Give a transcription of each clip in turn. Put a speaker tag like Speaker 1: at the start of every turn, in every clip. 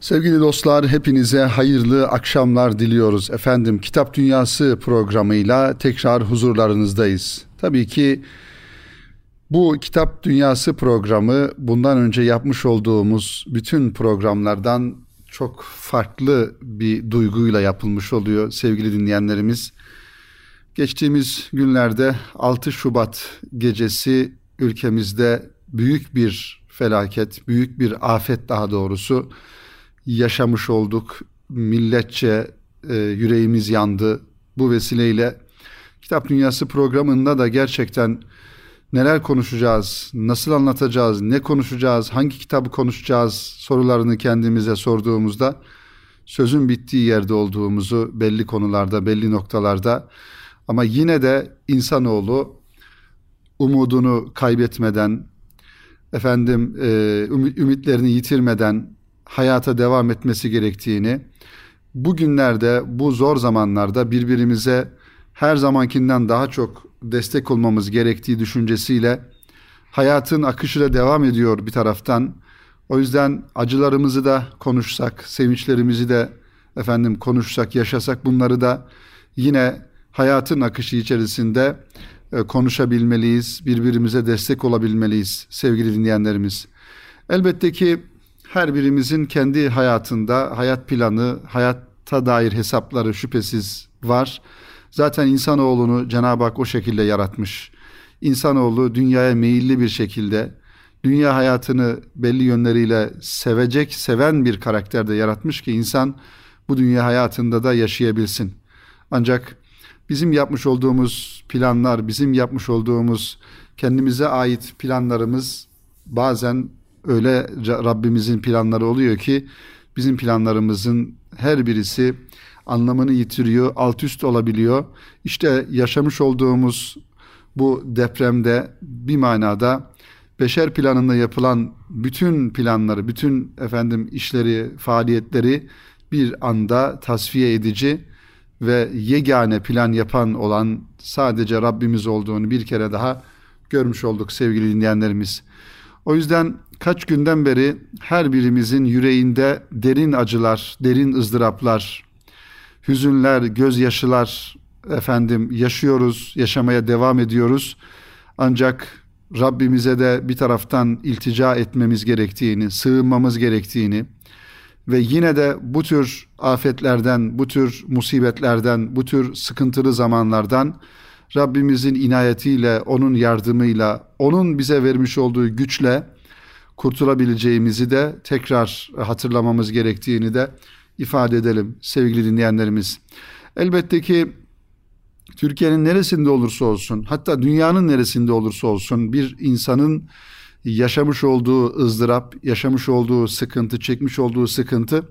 Speaker 1: Sevgili dostlar hepinize hayırlı akşamlar diliyoruz. Efendim Kitap Dünyası programıyla tekrar huzurlarınızdayız. Tabii ki bu Kitap Dünyası programı bundan önce yapmış olduğumuz bütün programlardan çok farklı bir duyguyla yapılmış oluyor sevgili dinleyenlerimiz. Geçtiğimiz günlerde 6 Şubat gecesi ülkemizde büyük bir felaket, büyük bir afet daha doğrusu yaşamış olduk. Milletçe e, yüreğimiz yandı. Bu vesileyle Kitap Dünyası programında da gerçekten neler konuşacağız, nasıl anlatacağız, ne konuşacağız, hangi kitabı konuşacağız sorularını kendimize sorduğumuzda sözün bittiği yerde olduğumuzu belli konularda, belli noktalarda ama yine de insanoğlu umudunu kaybetmeden, efendim e, ümitlerini yitirmeden hayata devam etmesi gerektiğini, bugünlerde bu zor zamanlarda birbirimize her zamankinden daha çok destek olmamız gerektiği düşüncesiyle hayatın akışı da devam ediyor bir taraftan. O yüzden acılarımızı da konuşsak, sevinçlerimizi de efendim konuşsak, yaşasak bunları da yine hayatın akışı içerisinde e, konuşabilmeliyiz, birbirimize destek olabilmeliyiz sevgili dinleyenlerimiz. Elbette ki her birimizin kendi hayatında hayat planı, hayatta dair hesapları şüphesiz var. Zaten insanoğlunu Cenab-ı Hak o şekilde yaratmış. İnsanoğlu dünyaya meyilli bir şekilde, dünya hayatını belli yönleriyle sevecek, seven bir karakterde yaratmış ki insan bu dünya hayatında da yaşayabilsin. Ancak bizim yapmış olduğumuz planlar, bizim yapmış olduğumuz kendimize ait planlarımız bazen öyle Rabbimizin planları oluyor ki bizim planlarımızın her birisi anlamını yitiriyor, alt üst olabiliyor. İşte yaşamış olduğumuz bu depremde bir manada beşer planında yapılan bütün planları, bütün efendim işleri, faaliyetleri bir anda tasfiye edici ve yegane plan yapan olan sadece Rabbimiz olduğunu bir kere daha görmüş olduk sevgili dinleyenlerimiz. O yüzden kaç günden beri her birimizin yüreğinde derin acılar, derin ızdıraplar, hüzünler, gözyaşılar efendim yaşıyoruz, yaşamaya devam ediyoruz. Ancak Rabbimize de bir taraftan iltica etmemiz gerektiğini, sığınmamız gerektiğini ve yine de bu tür afetlerden, bu tür musibetlerden, bu tür sıkıntılı zamanlardan Rabbimizin inayetiyle, onun yardımıyla, onun bize vermiş olduğu güçle kurtulabileceğimizi de tekrar hatırlamamız gerektiğini de ifade edelim sevgili dinleyenlerimiz. Elbette ki Türkiye'nin neresinde olursa olsun, hatta dünyanın neresinde olursa olsun bir insanın yaşamış olduğu ızdırap, yaşamış olduğu sıkıntı, çekmiş olduğu sıkıntı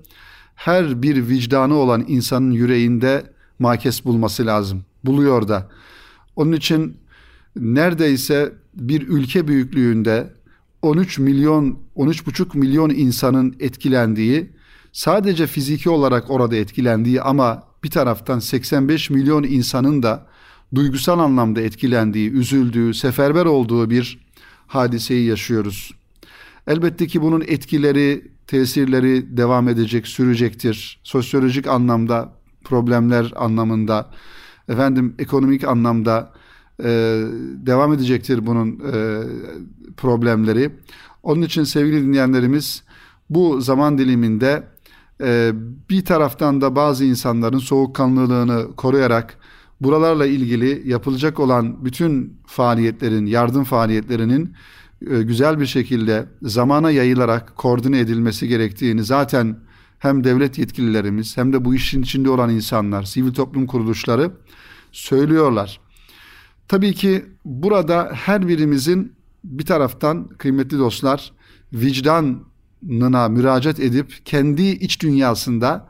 Speaker 1: her bir vicdanı olan insanın yüreğinde makes bulması lazım. Buluyor da. Onun için neredeyse bir ülke büyüklüğünde 13 milyon, 13,5 milyon insanın etkilendiği, sadece fiziki olarak orada etkilendiği ama bir taraftan 85 milyon insanın da duygusal anlamda etkilendiği, üzüldüğü, seferber olduğu bir hadiseyi yaşıyoruz. Elbette ki bunun etkileri, tesirleri devam edecek, sürecektir. Sosyolojik anlamda, problemler anlamında, efendim ekonomik anlamda e, devam edecektir bunun e, problemleri. Onun için sevgili dinleyenlerimiz bu zaman diliminde e, bir taraftan da bazı insanların soğukkanlılığını koruyarak buralarla ilgili yapılacak olan bütün faaliyetlerin, yardım faaliyetlerinin e, güzel bir şekilde zamana yayılarak koordine edilmesi gerektiğini zaten hem devlet yetkililerimiz hem de bu işin içinde olan insanlar, sivil toplum kuruluşları söylüyorlar. Tabii ki burada her birimizin bir taraftan kıymetli dostlar vicdanına müracaat edip kendi iç dünyasında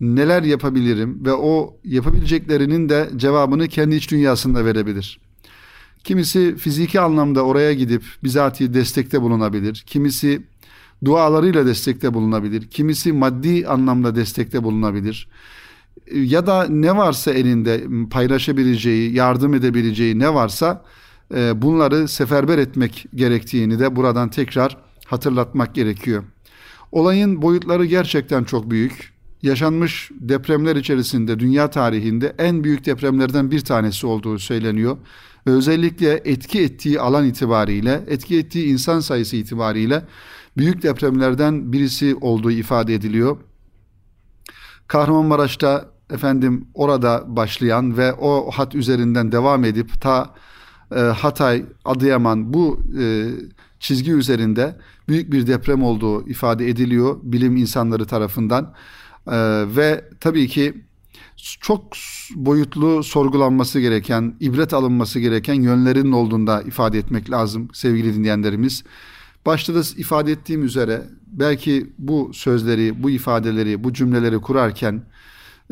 Speaker 1: neler yapabilirim ve o yapabileceklerinin de cevabını kendi iç dünyasında verebilir. Kimisi fiziki anlamda oraya gidip bizatihi destekte bulunabilir. Kimisi dualarıyla destekte bulunabilir. Kimisi maddi anlamda destekte bulunabilir ya da ne varsa elinde paylaşabileceği, yardım edebileceği ne varsa e, bunları seferber etmek gerektiğini de buradan tekrar hatırlatmak gerekiyor. Olayın boyutları gerçekten çok büyük. Yaşanmış depremler içerisinde dünya tarihinde en büyük depremlerden bir tanesi olduğu söyleniyor. Özellikle etki ettiği alan itibariyle, etki ettiği insan sayısı itibariyle büyük depremlerden birisi olduğu ifade ediliyor. Kahramanmaraş'ta efendim orada başlayan ve o hat üzerinden devam edip ta e, Hatay, Adıyaman bu e, çizgi üzerinde büyük bir deprem olduğu ifade ediliyor bilim insanları tarafından. E, ve tabii ki çok boyutlu sorgulanması gereken, ibret alınması gereken yönlerin olduğunda ifade etmek lazım sevgili dinleyenlerimiz. Başta da ifade ettiğim üzere belki bu sözleri, bu ifadeleri, bu cümleleri kurarken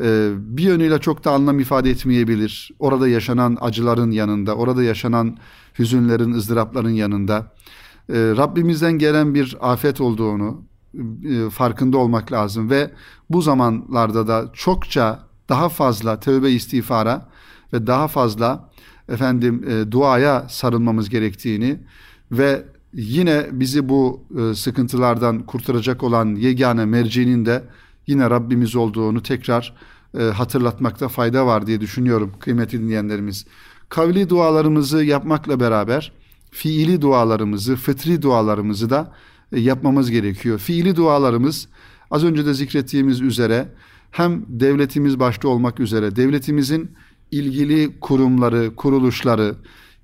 Speaker 1: e, bir yönüyle çok da anlam ifade etmeyebilir. Orada yaşanan acıların yanında, orada yaşanan hüzünlerin, ızdırapların yanında e, Rabbimizden gelen bir afet olduğunu e, farkında olmak lazım ve bu zamanlarda da çokça daha fazla tövbe istiğfara ve daha fazla efendim duaya sarılmamız gerektiğini ve yine bizi bu sıkıntılardan kurtaracak olan yegane mercinin de yine Rabbimiz olduğunu tekrar e, hatırlatmakta fayda var diye düşünüyorum kıymetli dinleyenlerimiz. Kavli dualarımızı yapmakla beraber fiili dualarımızı, fıtri dualarımızı da e, yapmamız gerekiyor. Fiili dualarımız az önce de zikrettiğimiz üzere hem devletimiz başta olmak üzere devletimizin ilgili kurumları, kuruluşları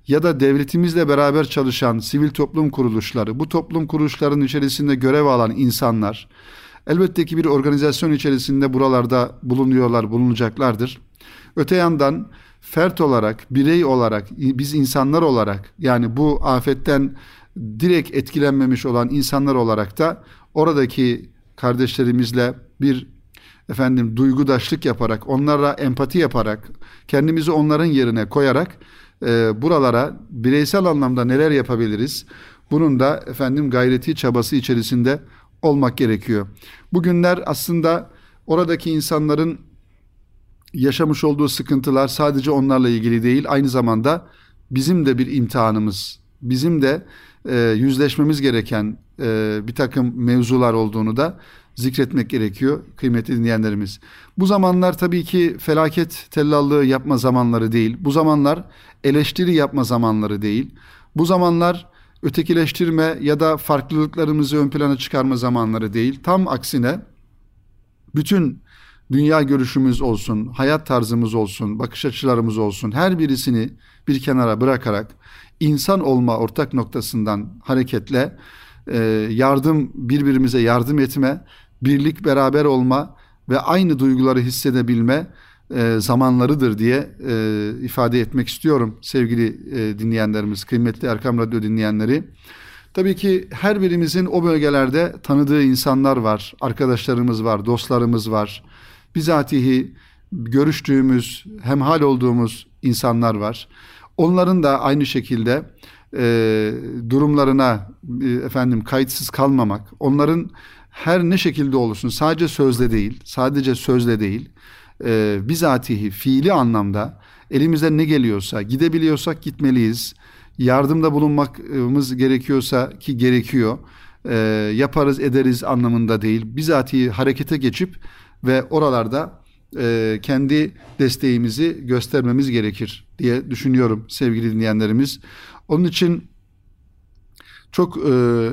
Speaker 1: ya da devletimizle beraber çalışan sivil toplum kuruluşları, bu toplum kuruluşlarının içerisinde görev alan insanlar, Elbette ki bir organizasyon içerisinde buralarda bulunuyorlar, bulunacaklardır. Öte yandan fert olarak, birey olarak, biz insanlar olarak yani bu afetten direkt etkilenmemiş olan insanlar olarak da oradaki kardeşlerimizle bir efendim duygudaşlık yaparak, onlara empati yaparak, kendimizi onların yerine koyarak e, buralara bireysel anlamda neler yapabiliriz? Bunun da efendim gayreti, çabası içerisinde olmak gerekiyor. Bugünler aslında oradaki insanların yaşamış olduğu sıkıntılar sadece onlarla ilgili değil, aynı zamanda bizim de bir imtihanımız, bizim de e, yüzleşmemiz gereken e, bir takım mevzular olduğunu da zikretmek gerekiyor kıymetli dinleyenlerimiz. Bu zamanlar tabii ki felaket tellallığı yapma zamanları değil. Bu zamanlar eleştiri yapma zamanları değil. Bu zamanlar ötekileştirme ya da farklılıklarımızı ön plana çıkarma zamanları değil. Tam aksine bütün dünya görüşümüz olsun, hayat tarzımız olsun, bakış açılarımız olsun her birisini bir kenara bırakarak insan olma ortak noktasından hareketle yardım birbirimize yardım etme, birlik beraber olma ve aynı duyguları hissedebilme e, zamanlarıdır diye e, ifade etmek istiyorum sevgili e, dinleyenlerimiz, kıymetli Erkam Radyo dinleyenleri. Tabii ki her birimizin o bölgelerde tanıdığı insanlar var, arkadaşlarımız var, dostlarımız var. Bizatihi görüştüğümüz, hemhal olduğumuz insanlar var. Onların da aynı şekilde e, durumlarına e, efendim kayıtsız kalmamak, onların her ne şekilde olursun sadece sözle değil, sadece sözle değil, e, bizatihi fiili anlamda elimizden ne geliyorsa gidebiliyorsak gitmeliyiz. Yardımda bulunmamız gerekiyorsa ki gerekiyor. E, yaparız ederiz anlamında değil. Bizatihi harekete geçip ve oralarda e, kendi desteğimizi göstermemiz gerekir diye düşünüyorum sevgili dinleyenlerimiz. Onun için çok e,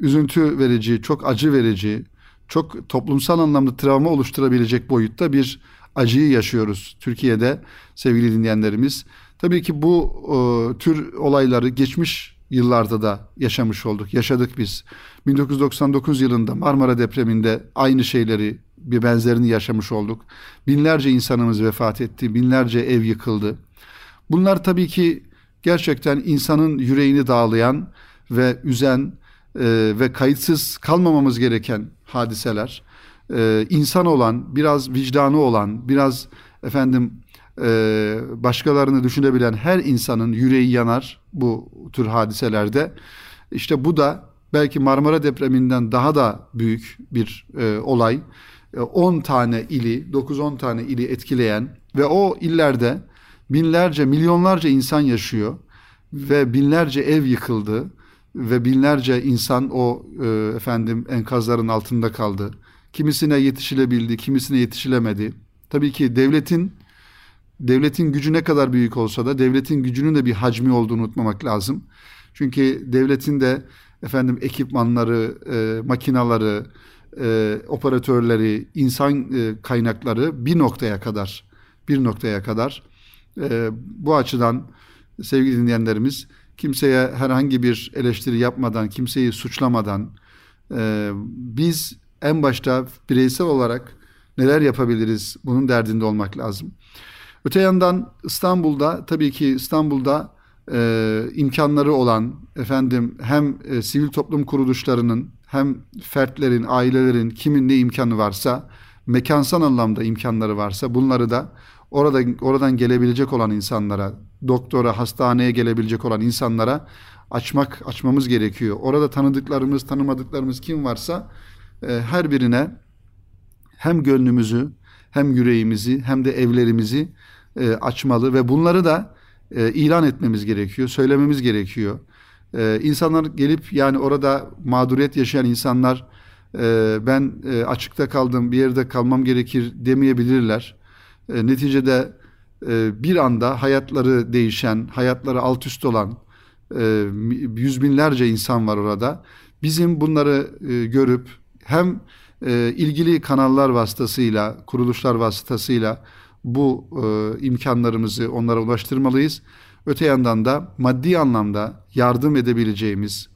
Speaker 1: üzüntü verici, çok acı verici, çok toplumsal anlamda travma oluşturabilecek boyutta bir acıyı yaşıyoruz Türkiye'de sevgili dinleyenlerimiz. Tabii ki bu e, tür olayları geçmiş yıllarda da yaşamış olduk, yaşadık biz. 1999 yılında Marmara depreminde aynı şeyleri, bir benzerini yaşamış olduk. Binlerce insanımız vefat etti, binlerce ev yıkıldı. Bunlar tabii ki gerçekten insanın yüreğini dağlayan ve üzen e, ve kayıtsız kalmamamız gereken hadiseler. E, insan olan, biraz vicdanı olan, biraz efendim e, başkalarını düşünebilen her insanın yüreği yanar bu tür hadiselerde. İşte bu da belki Marmara depreminden daha da büyük bir e, olay. 10 e, tane ili, 9-10 tane ili etkileyen ve o illerde binlerce, milyonlarca insan yaşıyor ve binlerce ev yıkıldı ve binlerce insan o e, efendim enkazların altında kaldı. Kimisine yetişilebildi, kimisine yetişilemedi. Tabii ki devletin devletin gücü ne kadar büyük olsa da devletin gücünün de bir hacmi olduğunu unutmamak lazım. Çünkü devletin de efendim ekipmanları, e, makinaları, e, operatörleri, insan e, kaynakları bir noktaya kadar, bir noktaya kadar e, bu açıdan sevgili dinleyenlerimiz kimseye herhangi bir eleştiri yapmadan, kimseyi suçlamadan e, biz en başta bireysel olarak neler yapabiliriz bunun derdinde olmak lazım. Öte yandan İstanbul'da tabii ki İstanbul'da e, imkanları olan efendim hem e, sivil toplum kuruluşlarının hem fertlerin, ailelerin kimin ne imkanı varsa mekansal anlamda imkanları varsa bunları da orada oradan gelebilecek olan insanlara, doktora, hastaneye gelebilecek olan insanlara açmak açmamız gerekiyor. Orada tanıdıklarımız, tanımadıklarımız kim varsa e, her birine hem gönlümüzü, hem yüreğimizi, hem de evlerimizi e, açmalı ve bunları da e, ilan etmemiz gerekiyor, söylememiz gerekiyor. E, insanlar gelip yani orada mağduriyet yaşayan insanlar e, ben e, açıkta kaldım, bir yerde kalmam gerekir demeyebilirler. E, neticede e, bir anda hayatları değişen, hayatları alt üst olan e, yüz binlerce insan var orada. Bizim bunları e, görüp hem e, ilgili kanallar vasıtasıyla, kuruluşlar vasıtasıyla bu e, imkanlarımızı onlara ulaştırmalıyız. Öte yandan da maddi anlamda yardım edebileceğimiz,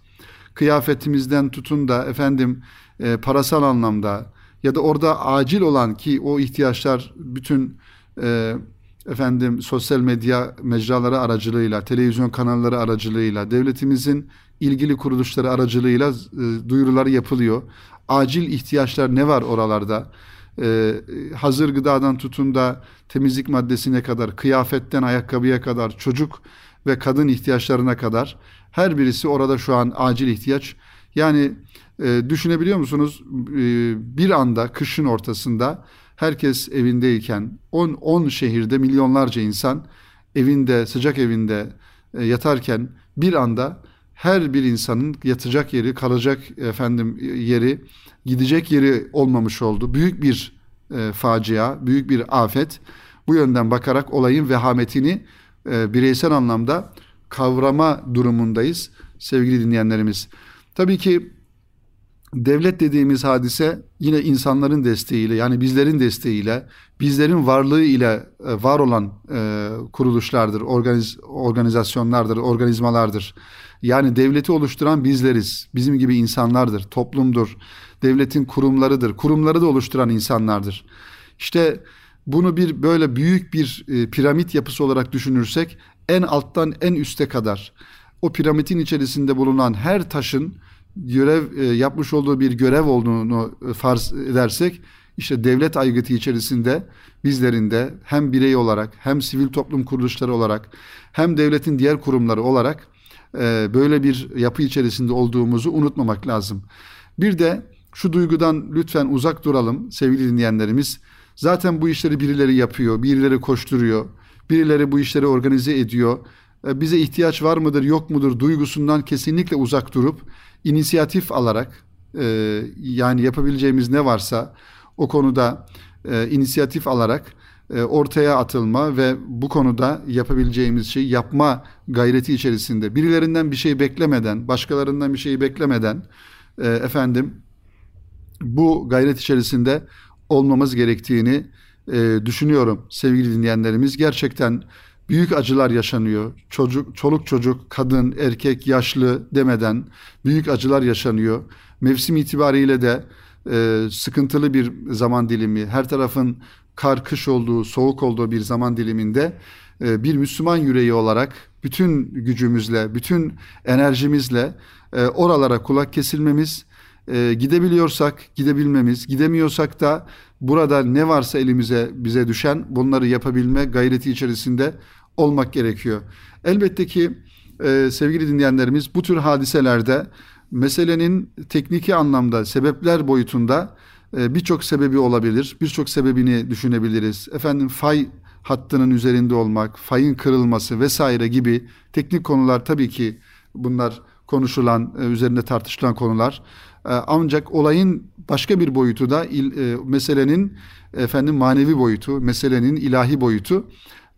Speaker 1: kıyafetimizden tutun da efendim e, parasal anlamda ya da orada acil olan ki o ihtiyaçlar bütün e, efendim sosyal medya mecraları aracılığıyla, televizyon kanalları aracılığıyla, devletimizin ilgili kuruluşları aracılığıyla e, duyurular yapılıyor. Acil ihtiyaçlar ne var oralarda? e, hazır gıdadan tutun da temizlik maddesine kadar, kıyafetten ayakkabıya kadar, çocuk ve kadın ihtiyaçlarına kadar her birisi orada şu an acil ihtiyaç. Yani e, düşünebiliyor musunuz? E, bir anda kışın ortasında herkes evindeyken 10 10 şehirde milyonlarca insan evinde, sıcak evinde e, yatarken bir anda her bir insanın yatacak yeri, kalacak efendim yeri, gidecek yeri olmamış oldu. Büyük bir e, facia, büyük bir afet. Bu yönden bakarak olayın vehametini e, bireysel anlamda kavrama durumundayız sevgili dinleyenlerimiz. Tabii ki devlet dediğimiz hadise yine insanların desteğiyle yani bizlerin desteğiyle, bizlerin varlığı ile e, var olan e, kuruluşlardır, organiz, organizasyonlardır, organizmalardır. Yani devleti oluşturan bizleriz. Bizim gibi insanlardır, toplumdur, devletin kurumlarıdır. Kurumları da oluşturan insanlardır. İşte bunu bir böyle büyük bir e, piramit yapısı olarak düşünürsek en alttan en üste kadar o piramidin içerisinde bulunan her taşın görev e, yapmış olduğu bir görev olduğunu e, farz edersek işte devlet aygıtı içerisinde bizlerin de hem birey olarak hem sivil toplum kuruluşları olarak hem devletin diğer kurumları olarak e, böyle bir yapı içerisinde olduğumuzu unutmamak lazım. Bir de şu duygudan lütfen uzak duralım sevgili dinleyenlerimiz. Zaten bu işleri birileri yapıyor, birileri koşturuyor, birileri bu işleri organize ediyor. E, bize ihtiyaç var mıdır, yok mudur duygusundan kesinlikle uzak durup inisiyatif alarak e, yani yapabileceğimiz ne varsa o konuda e, inisiyatif alarak e, ortaya atılma ve bu konuda yapabileceğimiz şeyi yapma gayreti içerisinde birilerinden bir şey beklemeden, başkalarından bir şeyi beklemeden e, efendim bu gayret içerisinde olmamız gerektiğini e, düşünüyorum sevgili dinleyenlerimiz. Gerçekten büyük acılar yaşanıyor. Çocuk, çoluk çocuk, kadın, erkek, yaşlı demeden büyük acılar yaşanıyor. Mevsim itibariyle de e, sıkıntılı bir zaman dilimi, her tarafın kar, kış olduğu, soğuk olduğu bir zaman diliminde e, bir Müslüman yüreği olarak bütün gücümüzle, bütün enerjimizle e, oralara kulak kesilmemiz, e, gidebiliyorsak gidebilmemiz, gidemiyorsak da burada ne varsa elimize bize düşen bunları yapabilme gayreti içerisinde olmak gerekiyor. Elbette ki e, sevgili dinleyenlerimiz bu tür hadiselerde meselenin tekniki anlamda sebepler boyutunda e, birçok sebebi olabilir. Birçok sebebini düşünebiliriz. Efendim fay hattının üzerinde olmak, fayın kırılması vesaire gibi teknik konular tabii ki bunlar konuşulan, e, üzerinde tartışılan konular. E, ancak olayın başka bir boyutu da e, meselenin efendim manevi boyutu, meselenin ilahi boyutu.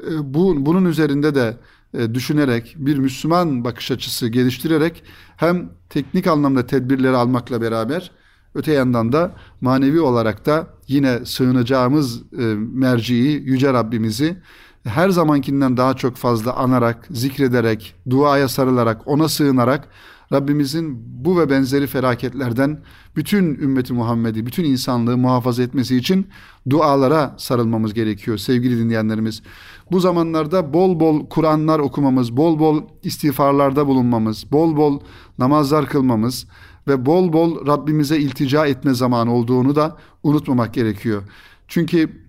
Speaker 1: E, bu bunun üzerinde de e, düşünerek bir Müslüman bakış açısı geliştirerek hem teknik anlamda tedbirleri almakla beraber öte yandan da manevi olarak da yine sığınacağımız e, merciyi yüce Rabbimizi her zamankinden daha çok fazla anarak, zikrederek, duaya sarılarak, ona sığınarak Rabbimizin bu ve benzeri felaketlerden bütün ümmeti Muhammed'i, bütün insanlığı muhafaza etmesi için dualara sarılmamız gerekiyor sevgili dinleyenlerimiz. Bu zamanlarda bol bol Kur'anlar okumamız, bol bol istiğfarlarda bulunmamız, bol bol namazlar kılmamız ve bol bol Rabbimize iltica etme zamanı olduğunu da unutmamak gerekiyor. Çünkü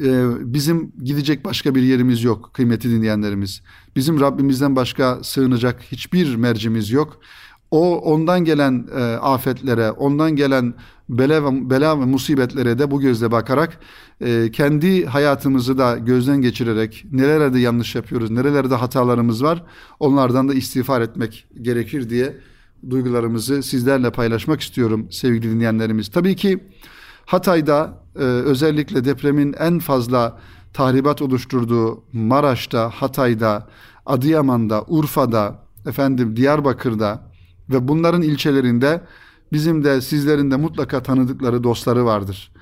Speaker 1: e, bizim gidecek başka bir yerimiz yok kıymetli dinleyenlerimiz. Bizim Rabbimizden başka sığınacak hiçbir mercimiz yok. O ondan gelen e, afetlere, ondan gelen bela ve, bela ve musibetlere de bu gözle bakarak e, kendi hayatımızı da gözden geçirerek nerelerde yanlış yapıyoruz, nerelerde hatalarımız var onlardan da istiğfar etmek gerekir diye duygularımızı sizlerle paylaşmak istiyorum sevgili dinleyenlerimiz. Tabii ki Hatay'da e, özellikle depremin en fazla tahribat oluşturduğu Maraş'ta, Hatay'da, Adıyaman'da, Urfa'da, efendim Diyarbakır'da ve bunların ilçelerinde bizim de sizlerin de mutlaka tanıdıkları dostları vardır.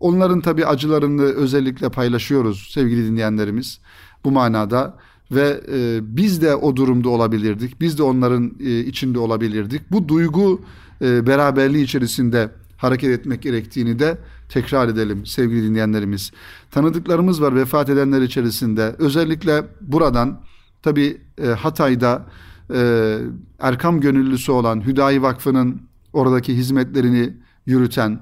Speaker 1: Onların tabi acılarını özellikle paylaşıyoruz sevgili dinleyenlerimiz bu manada ve e, biz de o durumda olabilirdik. Biz de onların e, içinde olabilirdik. Bu duygu e, beraberliği içerisinde hareket etmek gerektiğini de tekrar edelim sevgili dinleyenlerimiz. Tanıdıklarımız var vefat edenler içerisinde. Özellikle buradan tabi e, Hatay'da e, Erkam gönüllüsü olan Hüdayi Vakfı'nın oradaki hizmetlerini yürüten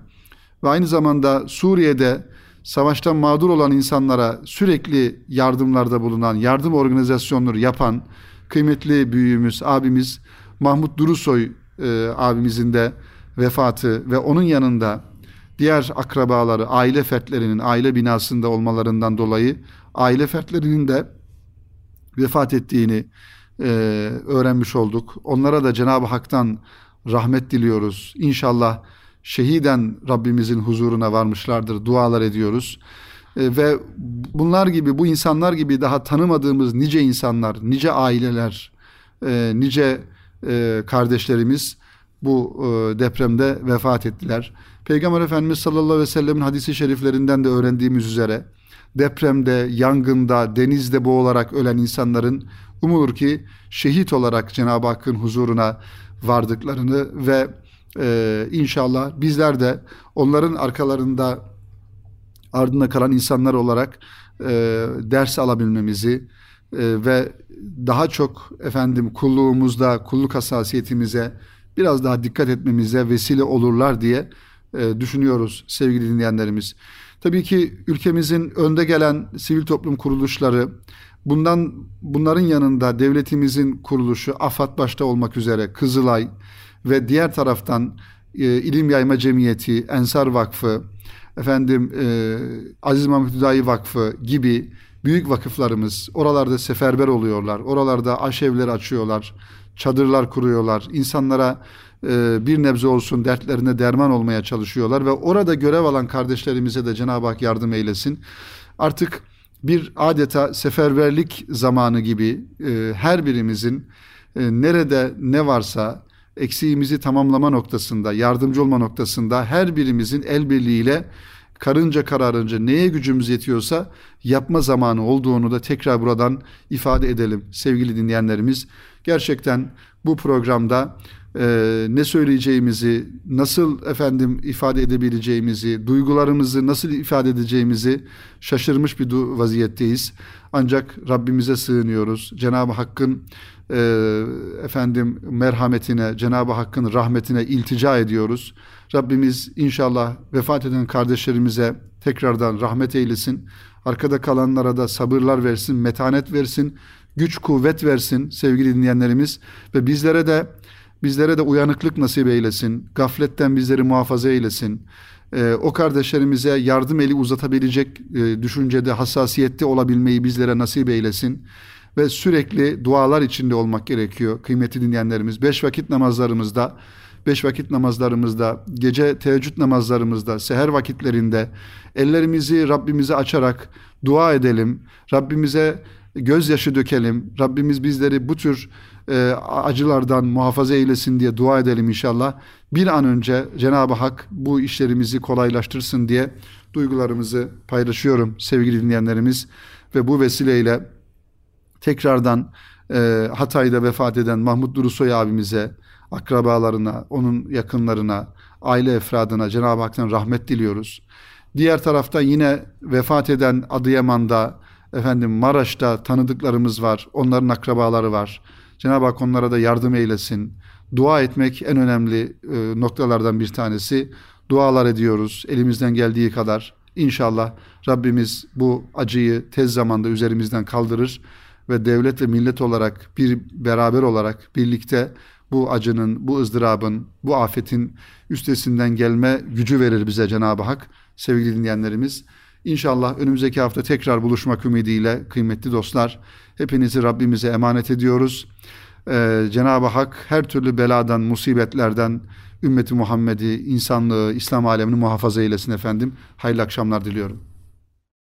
Speaker 1: ve aynı zamanda Suriye'de savaştan mağdur olan insanlara sürekli yardımlarda bulunan, yardım organizasyonları yapan kıymetli büyüğümüz, abimiz Mahmut Durusoy e, abimizin de vefatı ve onun yanında diğer akrabaları, aile fertlerinin aile binasında olmalarından dolayı aile fertlerinin de vefat ettiğini e, öğrenmiş olduk. Onlara da Cenab-ı Hak'tan rahmet diliyoruz. İnşallah şehiden Rabbimizin huzuruna varmışlardır. Dualar ediyoruz. E, ve bunlar gibi, bu insanlar gibi daha tanımadığımız nice insanlar, nice aileler, e, nice e, kardeşlerimiz bu e, depremde vefat ettiler. Peygamber Efendimiz sallallahu aleyhi ve sellemin hadisi şeriflerinden de öğrendiğimiz üzere depremde, yangında, denizde boğularak ölen insanların umulur ki şehit olarak Cenab-ı Hakk'ın huzuruna vardıklarını ve e, inşallah bizler de onların arkalarında ardında kalan insanlar olarak e, ders alabilmemizi e, ve daha çok efendim kulluğumuzda, kulluk hassasiyetimize biraz daha dikkat etmemize vesile olurlar diye e, düşünüyoruz sevgili dinleyenlerimiz. Tabii ki ülkemizin önde gelen sivil toplum kuruluşları, bundan bunların yanında devletimizin kuruluşu AFAD başta olmak üzere Kızılay ve diğer taraftan e, İlim Yayma Cemiyeti, Ensar Vakfı, efendim e, Aziz Mahmut Hüdayi Vakfı gibi büyük vakıflarımız oralarda seferber oluyorlar. Oralarda aşevleri açıyorlar çadırlar kuruyorlar. İnsanlara e, bir nebze olsun dertlerine derman olmaya çalışıyorlar ve orada görev alan kardeşlerimize de Cenab-ı Hak yardım eylesin. Artık bir adeta seferberlik zamanı gibi e, her birimizin e, nerede ne varsa eksiğimizi tamamlama noktasında, yardımcı olma noktasında her birimizin el birliğiyle karınca kararınca neye gücümüz yetiyorsa yapma zamanı olduğunu da tekrar buradan ifade edelim sevgili dinleyenlerimiz. Gerçekten bu programda e, ne söyleyeceğimizi, nasıl efendim ifade edebileceğimizi, duygularımızı nasıl ifade edeceğimizi şaşırmış bir vaziyetteyiz. Ancak Rabbimize sığınıyoruz. Cenab-ı Hakk'ın e, efendim merhametine, Cenab-ı Hakk'ın rahmetine iltica ediyoruz. Rabbimiz inşallah vefat eden kardeşlerimize tekrardan rahmet eylesin. Arkada kalanlara da sabırlar versin, metanet versin, güç kuvvet versin sevgili dinleyenlerimiz ve bizlere de bizlere de uyanıklık nasip eylesin. Gafletten bizleri muhafaza eylesin. Ee, o kardeşlerimize yardım eli uzatabilecek e, düşüncede, hassasiyette olabilmeyi bizlere nasip eylesin. ve sürekli dualar içinde olmak gerekiyor kıymetli dinleyenlerimiz. Beş vakit namazlarımızda, beş vakit namazlarımızda, gece teheccüd namazlarımızda, seher vakitlerinde ellerimizi Rabbimize açarak dua edelim. Rabbimize gözyaşı dökelim. Rabbimiz bizleri bu tür e, acılardan muhafaza eylesin diye dua edelim inşallah. Bir an önce Cenab-ı Hak bu işlerimizi kolaylaştırsın diye duygularımızı paylaşıyorum sevgili dinleyenlerimiz. Ve bu vesileyle tekrardan e, Hatay'da vefat eden Mahmut Durusoy abimize, akrabalarına, onun yakınlarına, aile efradına Cenab-ı Hak'tan rahmet diliyoruz. Diğer tarafta yine vefat eden Adıyaman'da, efendim Maraş'ta tanıdıklarımız var, onların akrabaları var. Cenab-ı Hak onlara da yardım eylesin. Dua etmek en önemli e, noktalardan bir tanesi. Dualar ediyoruz elimizden geldiği kadar. İnşallah Rabbimiz bu acıyı tez zamanda üzerimizden kaldırır ve devlet ve millet olarak bir beraber olarak birlikte bu acının, bu ızdırabın, bu afetin üstesinden gelme gücü verir bize Cenab-ı Hak. Sevgili dinleyenlerimiz, İnşallah önümüzdeki hafta tekrar buluşmak ümidiyle kıymetli dostlar hepinizi Rabbimize emanet ediyoruz. Ee, Cenab-ı Hak her türlü beladan, musibetlerden ümmeti Muhammed'i, insanlığı, İslam alemini muhafaza eylesin efendim. Hayırlı akşamlar diliyorum.